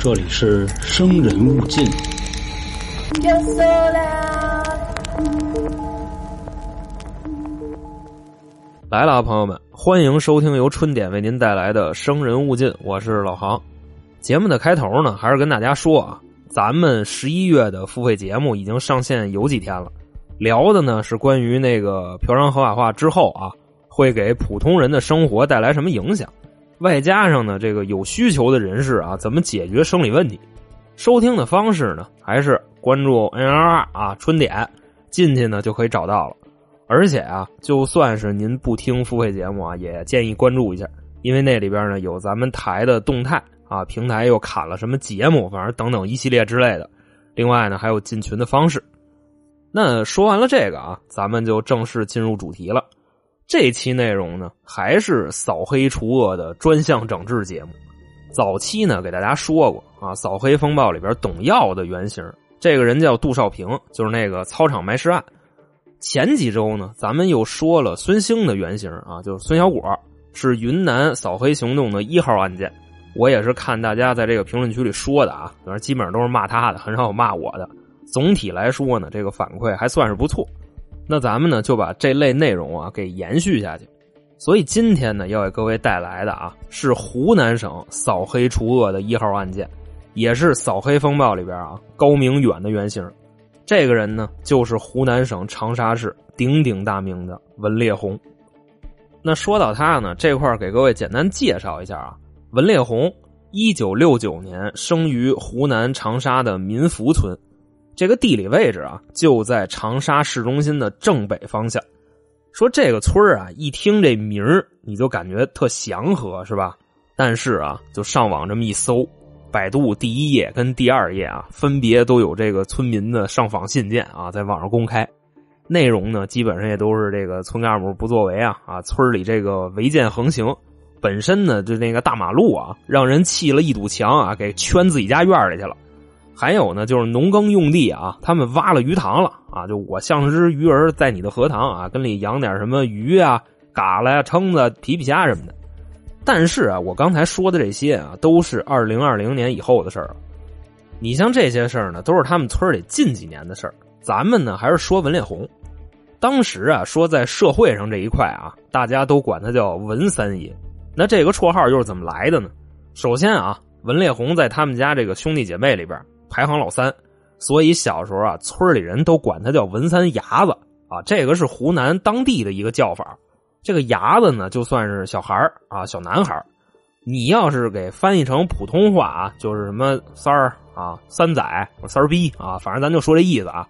这里是生人勿近。来了啊，朋友们，欢迎收听由春点为您带来的《生人勿近》，我是老航。节目的开头呢，还是跟大家说啊，咱们十一月的付费节目已经上线有几天了，聊的呢是关于那个嫖娼合法化之后啊，会给普通人的生活带来什么影响，外加上呢这个有需求的人士啊，怎么解决生理问题。收听的方式呢，还是关注 N R R 啊春点，进去呢就可以找到了。而且啊，就算是您不听付费节目啊，也建议关注一下，因为那里边呢有咱们台的动态啊，平台又砍了什么节目，反正等等一系列之类的。另外呢，还有进群的方式。那说完了这个啊，咱们就正式进入主题了。这期内容呢，还是扫黑除恶的专项整治节目。早期呢，给大家说过啊，扫黑风暴里边董耀的原型，这个人叫杜少平，就是那个操场埋尸案。前几周呢，咱们又说了孙兴的原型啊，就是孙小果，是云南扫黑行动的一号案件。我也是看大家在这个评论区里说的啊，反正基本上都是骂他的，很少有骂我的。总体来说呢，这个反馈还算是不错。那咱们呢就把这类内容啊给延续下去。所以今天呢要给各位带来的啊是湖南省扫黑除恶的一号案件，也是扫黑风暴里边啊高明远的原型。这个人呢，就是湖南省长沙市鼎鼎大名的文烈红。那说到他呢，这块给各位简单介绍一下啊。文烈红，一九六九年生于湖南长沙的民福村，这个地理位置啊，就在长沙市中心的正北方向。说这个村啊，一听这名儿，你就感觉特祥和，是吧？但是啊，就上网这么一搜。百度第一页跟第二页啊，分别都有这个村民的上访信件啊，在网上公开。内容呢，基本上也都是这个村干部不作为啊啊，村里这个违建横行，本身呢就那个大马路啊，让人砌了一堵墙啊，给圈自己家院里去了。还有呢，就是农耕用地啊，他们挖了鱼塘了啊，就我像只鱼儿在你的荷塘啊，跟里养点什么鱼啊、蛤蜊呀、蛏子、皮皮虾什么的。但是啊，我刚才说的这些啊，都是二零二零年以后的事儿了。你像这些事儿呢，都是他们村里近几年的事儿。咱们呢，还是说文烈红。当时啊，说在社会上这一块啊，大家都管他叫文三爷。那这个绰号又是怎么来的呢？首先啊，文烈红在他们家这个兄弟姐妹里边排行老三，所以小时候啊，村里人都管他叫文三伢子啊。这个是湖南当地的一个叫法。这个伢子呢，就算是小孩啊，小男孩你要是给翻译成普通话啊，就是什么三儿啊、三仔、三儿逼啊，反正咱就说这意思啊。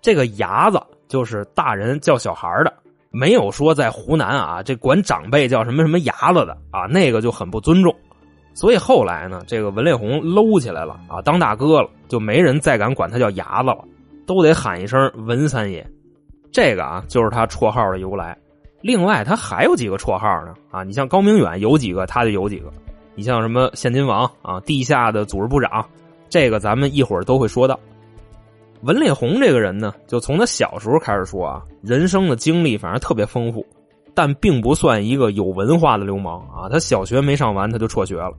这个伢子就是大人叫小孩的，没有说在湖南啊，这管长辈叫什么什么伢子的啊，那个就很不尊重。所以后来呢，这个文烈红搂起来了啊，当大哥了，就没人再敢管他叫伢子了，都得喊一声文三爷。这个啊，就是他绰号的由来。另外，他还有几个绰号呢啊！你像高明远有几个，他就有几个。你像什么现金王啊，地下的组织部长，这个咱们一会儿都会说到。文烈红这个人呢，就从他小时候开始说啊，人生的经历反正特别丰富，但并不算一个有文化的流氓啊。他小学没上完，他就辍学了，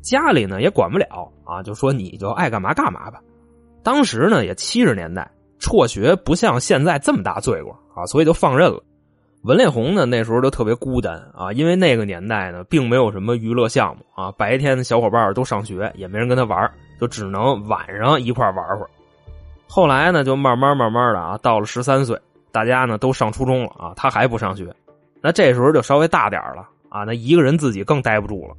家里呢也管不了啊，就说你就爱干嘛干嘛吧。当时呢也七十年代，辍学不像现在这么大罪过啊，所以就放任了。文烈红呢，那时候就特别孤单啊，因为那个年代呢，并没有什么娱乐项目啊，白天的小伙伴都上学，也没人跟他玩，就只能晚上一块玩会儿。后来呢，就慢慢慢慢的啊，到了十三岁，大家呢都上初中了啊，他还不上学，那这时候就稍微大点了啊，那一个人自己更待不住了，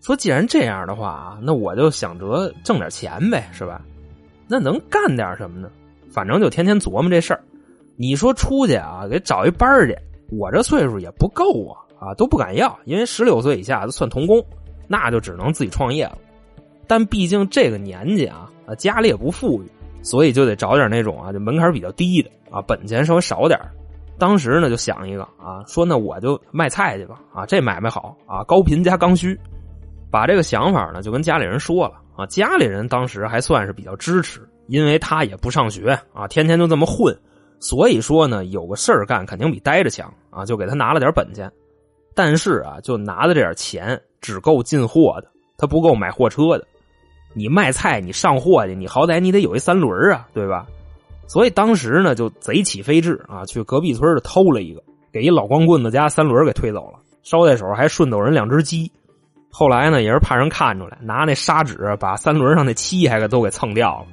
说既然这样的话啊，那我就想着挣点钱呗，是吧？那能干点什么呢？反正就天天琢磨这事儿。你说出去啊，给找一班去。我这岁数也不够啊，啊都不敢要，因为十六岁以下都算童工，那就只能自己创业了。但毕竟这个年纪啊，啊家里也不富裕，所以就得找点那种啊，就门槛比较低的啊，本钱稍微少点当时呢就想一个啊，说那我就卖菜去吧，啊这买卖好啊，高频加刚需，把这个想法呢就跟家里人说了啊，家里人当时还算是比较支持，因为他也不上学啊，天天就这么混。所以说呢，有个事儿干肯定比待着强啊！就给他拿了点本钱，但是啊，就拿的这点钱只够进货的，他不够买货车的。你卖菜，你上货去，你好歹你得有一三轮啊，对吧？所以当时呢，就贼起飞智啊，去隔壁村的偷了一个，给一老光棍子家三轮给推走了，捎带手还顺走人两只鸡。后来呢，也是怕人看出来，拿那砂纸把三轮上那漆还给都给蹭掉了。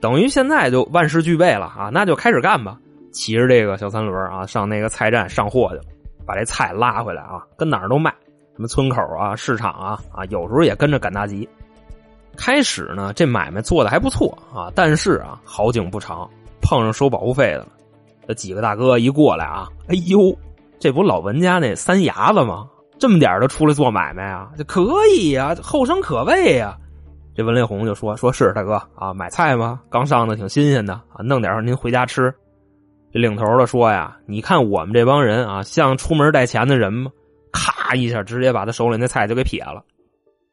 等于现在就万事俱备了啊，那就开始干吧。骑着这个小三轮啊，上那个菜站上货去了，把这菜拉回来啊，跟哪儿都卖，什么村口啊、市场啊啊，有时候也跟着赶大集。开始呢，这买卖做的还不错啊，但是啊，好景不长，碰上收保护费的了。这几个大哥一过来啊，哎呦，这不老文家那三伢子吗？这么点都出来做买卖啊？这可以呀，后生可畏呀。这文烈红就说：“说是大哥啊，买菜吗？刚上的挺新鲜的啊，弄点您回家吃。”这领头的说呀：“你看我们这帮人啊，像出门带钱的人吗？”咔一下，直接把他手里那菜就给撇了。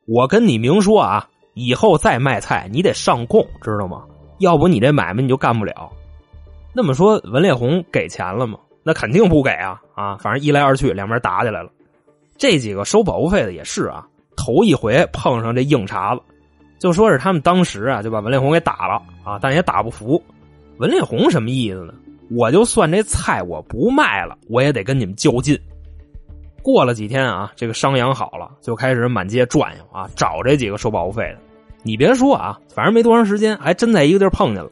我跟你明说啊。以后再卖菜，你得上供，知道吗？要不你这买卖你就干不了。那么说，文烈红给钱了吗？那肯定不给啊！啊，反正一来二去，两边打起来了。这几个收保护费的也是啊，头一回碰上这硬茬子，就说是他们当时啊就把文烈红给打了啊，但也打不服。文烈红什么意思呢？我就算这菜我不卖了，我也得跟你们较劲。过了几天啊，这个伤养好了，就开始满街转悠啊，找这几个收保护费的。你别说啊，反正没多长时间，还真在一个地儿碰见了。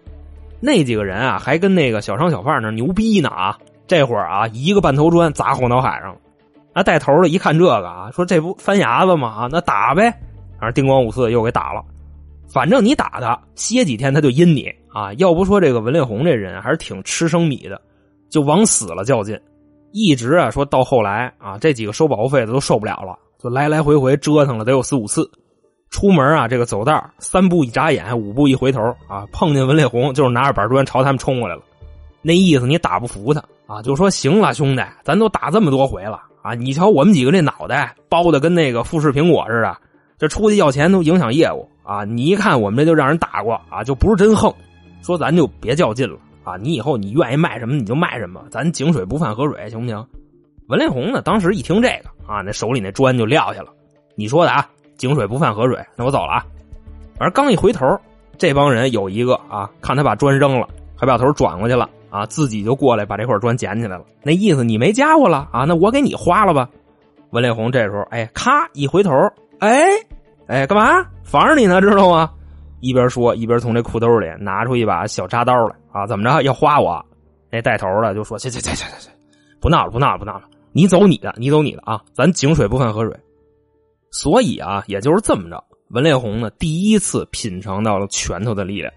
那几个人啊，还跟那个小商小贩那牛逼呢啊！这会儿啊，一个半头砖砸后脑海上了。那带头的一看这个啊，说这不翻牙子吗？啊，那打呗！反正叮咣五四又给打了。反正你打他，歇几天他就阴你啊！要不说这个文烈红这人还是挺吃生米的，就往死了较劲。一直啊，说到后来啊，这几个收保护费的都受不了了，就来来回回折腾了得有四五次。出门啊，这个走道三步一眨眼，五步一回头啊，碰见文烈红就是拿着板砖朝他们冲过来了。那意思你打不服他啊，就说行了，兄弟，咱都打这么多回了啊，你瞧我们几个这脑袋包的跟那个富士苹果似的，这出去要钱都影响业务啊。你一看我们这就让人打过啊，就不是真横。说咱就别较劲了啊，你以后你愿意卖什么你就卖什么，咱井水不犯河水，行不行？文连红呢，当时一听这个啊，那手里那砖就撂下了。你说的啊。井水不犯河水，那我走了啊！而刚一回头，这帮人有一个啊，看他把砖扔了，还把头转过去了啊，自己就过来把这块砖捡起来了。那意思你没家伙了啊？那我给你花了吧？文烈红这时候哎，咔一回头，哎哎，干嘛防着你呢？知道吗？一边说一边从这裤兜里拿出一把小扎刀来啊，怎么着要花我？那带头的就说：去去去去去去，不闹了不闹了不闹了，你走你的，你走你的啊，咱井水不犯河水。所以啊，也就是这么着，文烈红呢第一次品尝到了拳头的力量，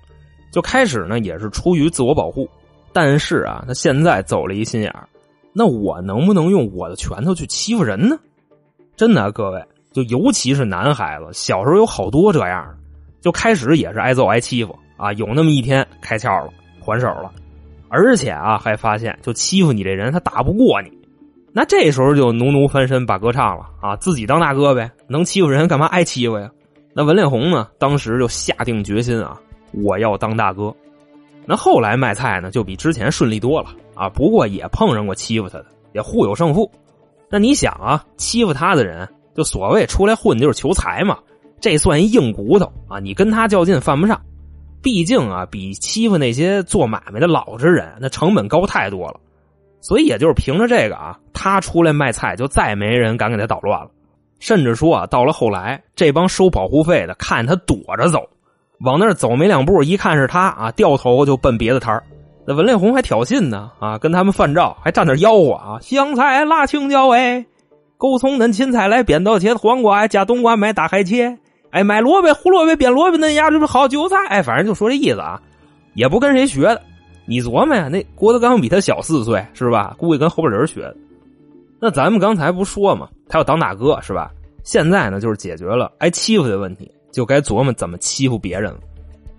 就开始呢也是出于自我保护，但是啊，他现在走了一心眼儿，那我能不能用我的拳头去欺负人呢？真的，各位，就尤其是男孩子，小时候有好多这样的，就开始也是挨揍挨欺负啊，有那么一天开窍了，还手了，而且啊还发现，就欺负你这人他打不过你。那这时候就奴奴翻身把歌唱了啊，自己当大哥呗，能欺负人干嘛挨欺负呀？那文烈红呢，当时就下定决心啊，我要当大哥。那后来卖菜呢，就比之前顺利多了啊，不过也碰上过欺负他的，也互有胜负。那你想啊，欺负他的人，就所谓出来混就是求财嘛，这算一硬骨头啊，你跟他较劲犯不上。毕竟啊，比欺负那些做买卖的老实人，那成本高太多了。所以也就是凭着这个啊，他出来卖菜，就再没人敢给他捣乱了。甚至说啊，到了后来，这帮收保护费的看他躲着走，往那儿走没两步，一看是他啊，掉头就奔别的摊那文烈红还挑衅呢啊，跟他们犯照，还站那吆喝啊，香菜、辣青椒哎，勾葱嫩芹菜来，扁豆茄子黄瓜加冬瓜买大海茄，哎，买萝卜胡萝卜扁萝卜嫩芽，这不好韭菜哎，反正就说这意思啊，也不跟谁学的。你琢磨呀，那郭德纲比他小四岁是吧？估计跟后边人学的。那咱们刚才不说嘛，他要当大哥是吧？现在呢，就是解决了挨欺负的问题，就该琢磨怎么欺负别人了。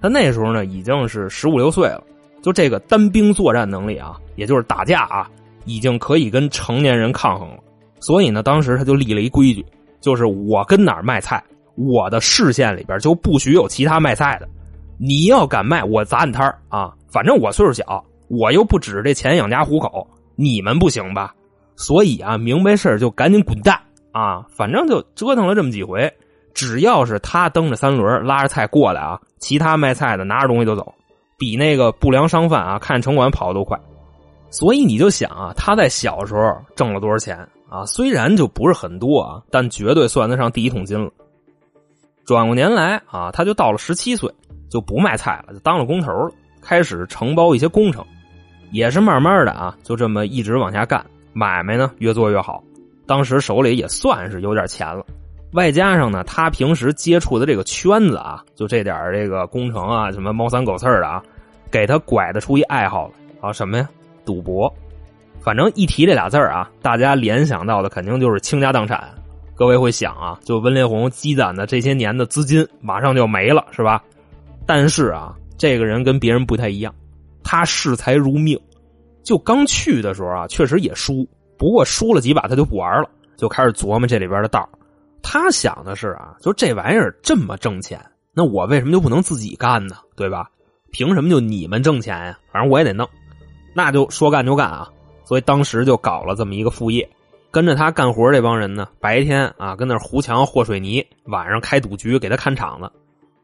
他那时候呢，已经是十五六岁了，就这个单兵作战能力啊，也就是打架啊，已经可以跟成年人抗衡了。所以呢，当时他就立了一规矩，就是我跟哪儿卖菜，我的视线里边就不许有其他卖菜的。你要敢卖，我砸你摊儿啊！反正我岁数小，我又不指着这钱养家糊口，你们不行吧？所以啊，明白事儿就赶紧滚蛋啊！反正就折腾了这么几回，只要是他蹬着三轮拉着菜过来啊，其他卖菜的拿着东西就走，比那个不良商贩啊看城管跑的都快。所以你就想啊，他在小时候挣了多少钱啊？虽然就不是很多啊，但绝对算得上第一桶金了。转过年来啊，他就到了十七岁，就不卖菜了，就当了工头了，开始承包一些工程，也是慢慢的啊，就这么一直往下干，买卖呢越做越好。当时手里也算是有点钱了，外加上呢，他平时接触的这个圈子啊，就这点这个工程啊，什么猫三狗四的啊，给他拐的出一爱好来啊，什么呀？赌博，反正一提这俩字啊，大家联想到的肯定就是倾家荡产。各位会想啊，就温烈红积攒的这些年的资金马上就没了，是吧？但是啊，这个人跟别人不太一样，他视财如命。就刚去的时候啊，确实也输，不过输了几把他就不玩了，就开始琢磨这里边的道。他想的是啊，就这玩意儿这么挣钱，那我为什么就不能自己干呢？对吧？凭什么就你们挣钱呀？反正我也得弄。那就说干就干啊！所以当时就搞了这么一个副业，跟着他干活这帮人呢，白天啊跟那糊墙和水泥，晚上开赌局给他看场子。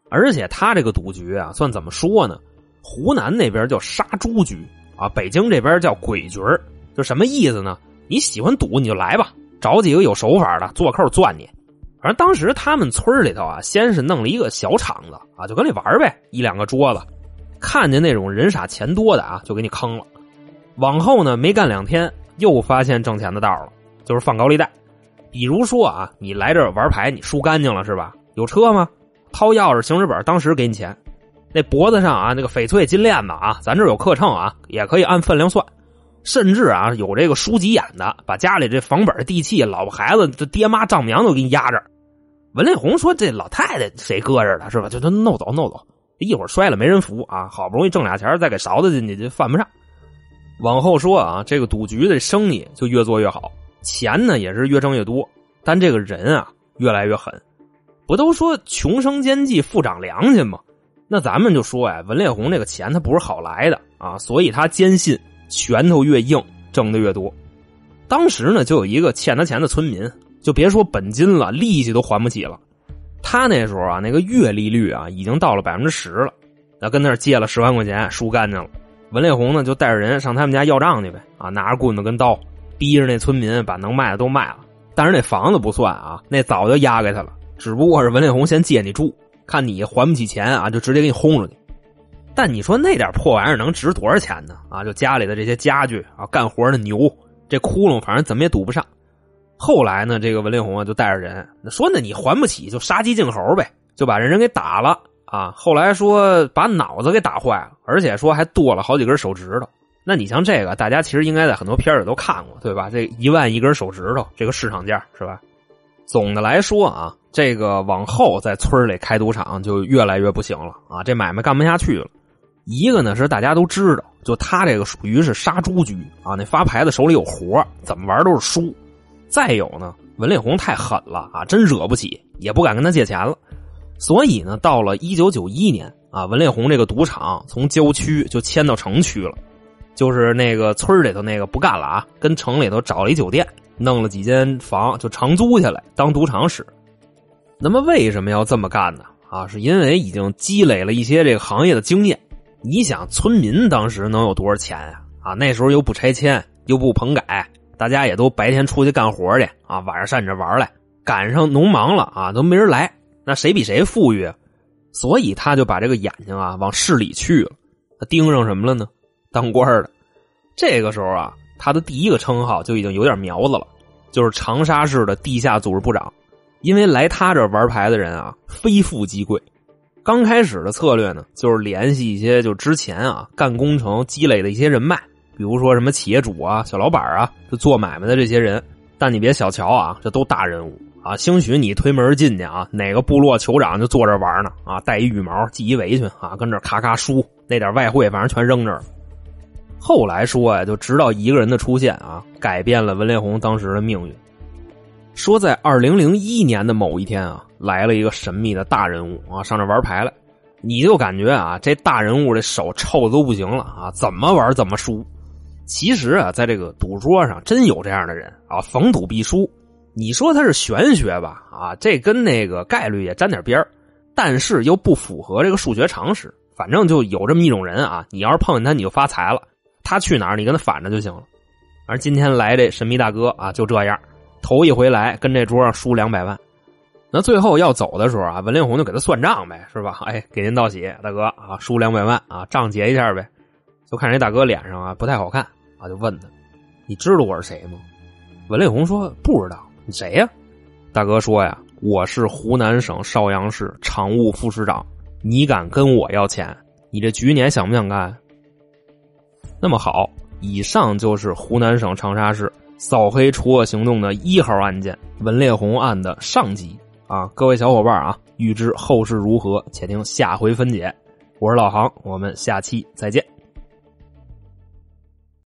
而且他这个赌局啊，算怎么说呢？湖南那边叫杀猪局啊，北京这边叫鬼局就什么意思呢？你喜欢赌你就来吧，找几个有手法的做扣钻你。反正当时他们村里头啊，先是弄了一个小场子啊，就跟里玩呗，一两个桌子，看见那种人傻钱多的啊，就给你坑了。往后呢，没干两天，又发现挣钱的道了，就是放高利贷。比如说啊，你来这玩牌，你输干净了是吧？有车吗？掏钥匙、行驶本，当时给你钱。那脖子上啊，那个翡翠金链子啊，咱这有克秤啊，也可以按分量算。甚至啊，有这个输急眼的，把家里这房本、地契、老婆孩子、这爹妈丈母娘都给你压着。文烈红说：“这老太太谁搁着的，是吧？就就弄走弄走，一会儿摔了没人扶啊！好不容易挣俩钱，再给勺子进去就犯不上。”往后说啊，这个赌局的生意就越做越好，钱呢也是越挣越多，但这个人啊越来越狠。不都说穷生奸计，富长良心吗？那咱们就说呀，文烈红这个钱他不是好来的啊，所以他坚信拳头越硬，挣的越多。当时呢，就有一个欠他钱的村民，就别说本金了，利息都还不起了。他那时候啊，那个月利率啊，已经到了百分之十了，那跟那借了十万块钱，输干净了。文烈红呢，就带着人上他们家要账去呗，啊，拿着棍子跟刀，逼着那村民把能卖的都卖了。但是那房子不算啊，那早就押给他了，只不过是文烈红先借你住，看你还不起钱啊，就直接给你轰出去。但你说那点破玩意儿能值多少钱呢？啊，就家里的这些家具啊，干活的牛，这窟窿反正怎么也堵不上。后来呢，这个文烈红啊就带着人说：“那你还不起就杀鸡儆猴呗，就把人人给打了。”啊，后来说把脑子给打坏了，而且说还剁了好几根手指头。那你像这个，大家其实应该在很多片里都看过，对吧？这一万一根手指头，这个市场价是吧？总的来说啊，这个往后在村里开赌场就越来越不行了啊，这买卖干不下去了。一个呢是大家都知道，就他这个属于是杀猪局啊，那发牌的手里有活，怎么玩都是输。再有呢，文烈红太狠了啊，真惹不起，也不敢跟他借钱了。所以呢，到了一九九一年啊，文烈红这个赌场从郊区就迁到城区了，就是那个村里头那个不干了啊，跟城里头找了一酒店，弄了几间房就长租下来当赌场使。那么为什么要这么干呢？啊，是因为已经积累了一些这个行业的经验。你想，村民当时能有多少钱啊？啊，那时候又不拆迁，又不棚改，大家也都白天出去干活去啊，晚上上你这玩来，赶上农忙了啊，都没人来。那谁比谁富裕？所以他就把这个眼睛啊往市里去了。他盯上什么了呢？当官的。这个时候啊，他的第一个称号就已经有点苗子了，就是长沙市的地下组织部长。因为来他这玩牌的人啊，非富即贵。刚开始的策略呢，就是联系一些就之前啊干工程积累的一些人脉，比如说什么企业主啊、小老板啊，就做买卖的这些人。但你别小瞧啊，这都大人物。啊，兴许你推门进去啊，哪个部落酋长就坐这玩呢？啊，戴一羽毛，系一围裙啊，跟这咔咔输，那点外汇反正全扔这儿。后来说呀，就直到一个人的出现啊，改变了文烈红当时的命运。说在二零零一年的某一天啊，来了一个神秘的大人物啊，上这玩牌来，你就感觉啊，这大人物这手臭的都不行了啊，怎么玩怎么输。其实啊，在这个赌桌上真有这样的人啊，逢赌必输。你说他是玄学吧？啊，这跟那个概率也沾点边，但是又不符合这个数学常识。反正就有这么一种人啊，你要是碰见他，你就发财了。他去哪儿，你跟他反着就行了。而今天来这神秘大哥啊，就这样，头一回来跟这桌上输两百万。那最后要走的时候啊，文令红就给他算账呗，是吧？哎，给您道喜，大哥啊，输两百万啊，账结一下呗。就看这大哥脸上啊不太好看，就问他：“你知道我是谁吗？”文烈红说：“不知道，你谁呀？”大哥说：“呀，我是湖南省邵阳市常务副市长，你敢跟我要钱？你这局你还想不想干？”那么好，以上就是湖南省长沙市扫黑除恶行动的一号案件——文烈红案的上集。啊，各位小伙伴啊，欲知后事如何，且听下回分解。我是老航，我们下期再见。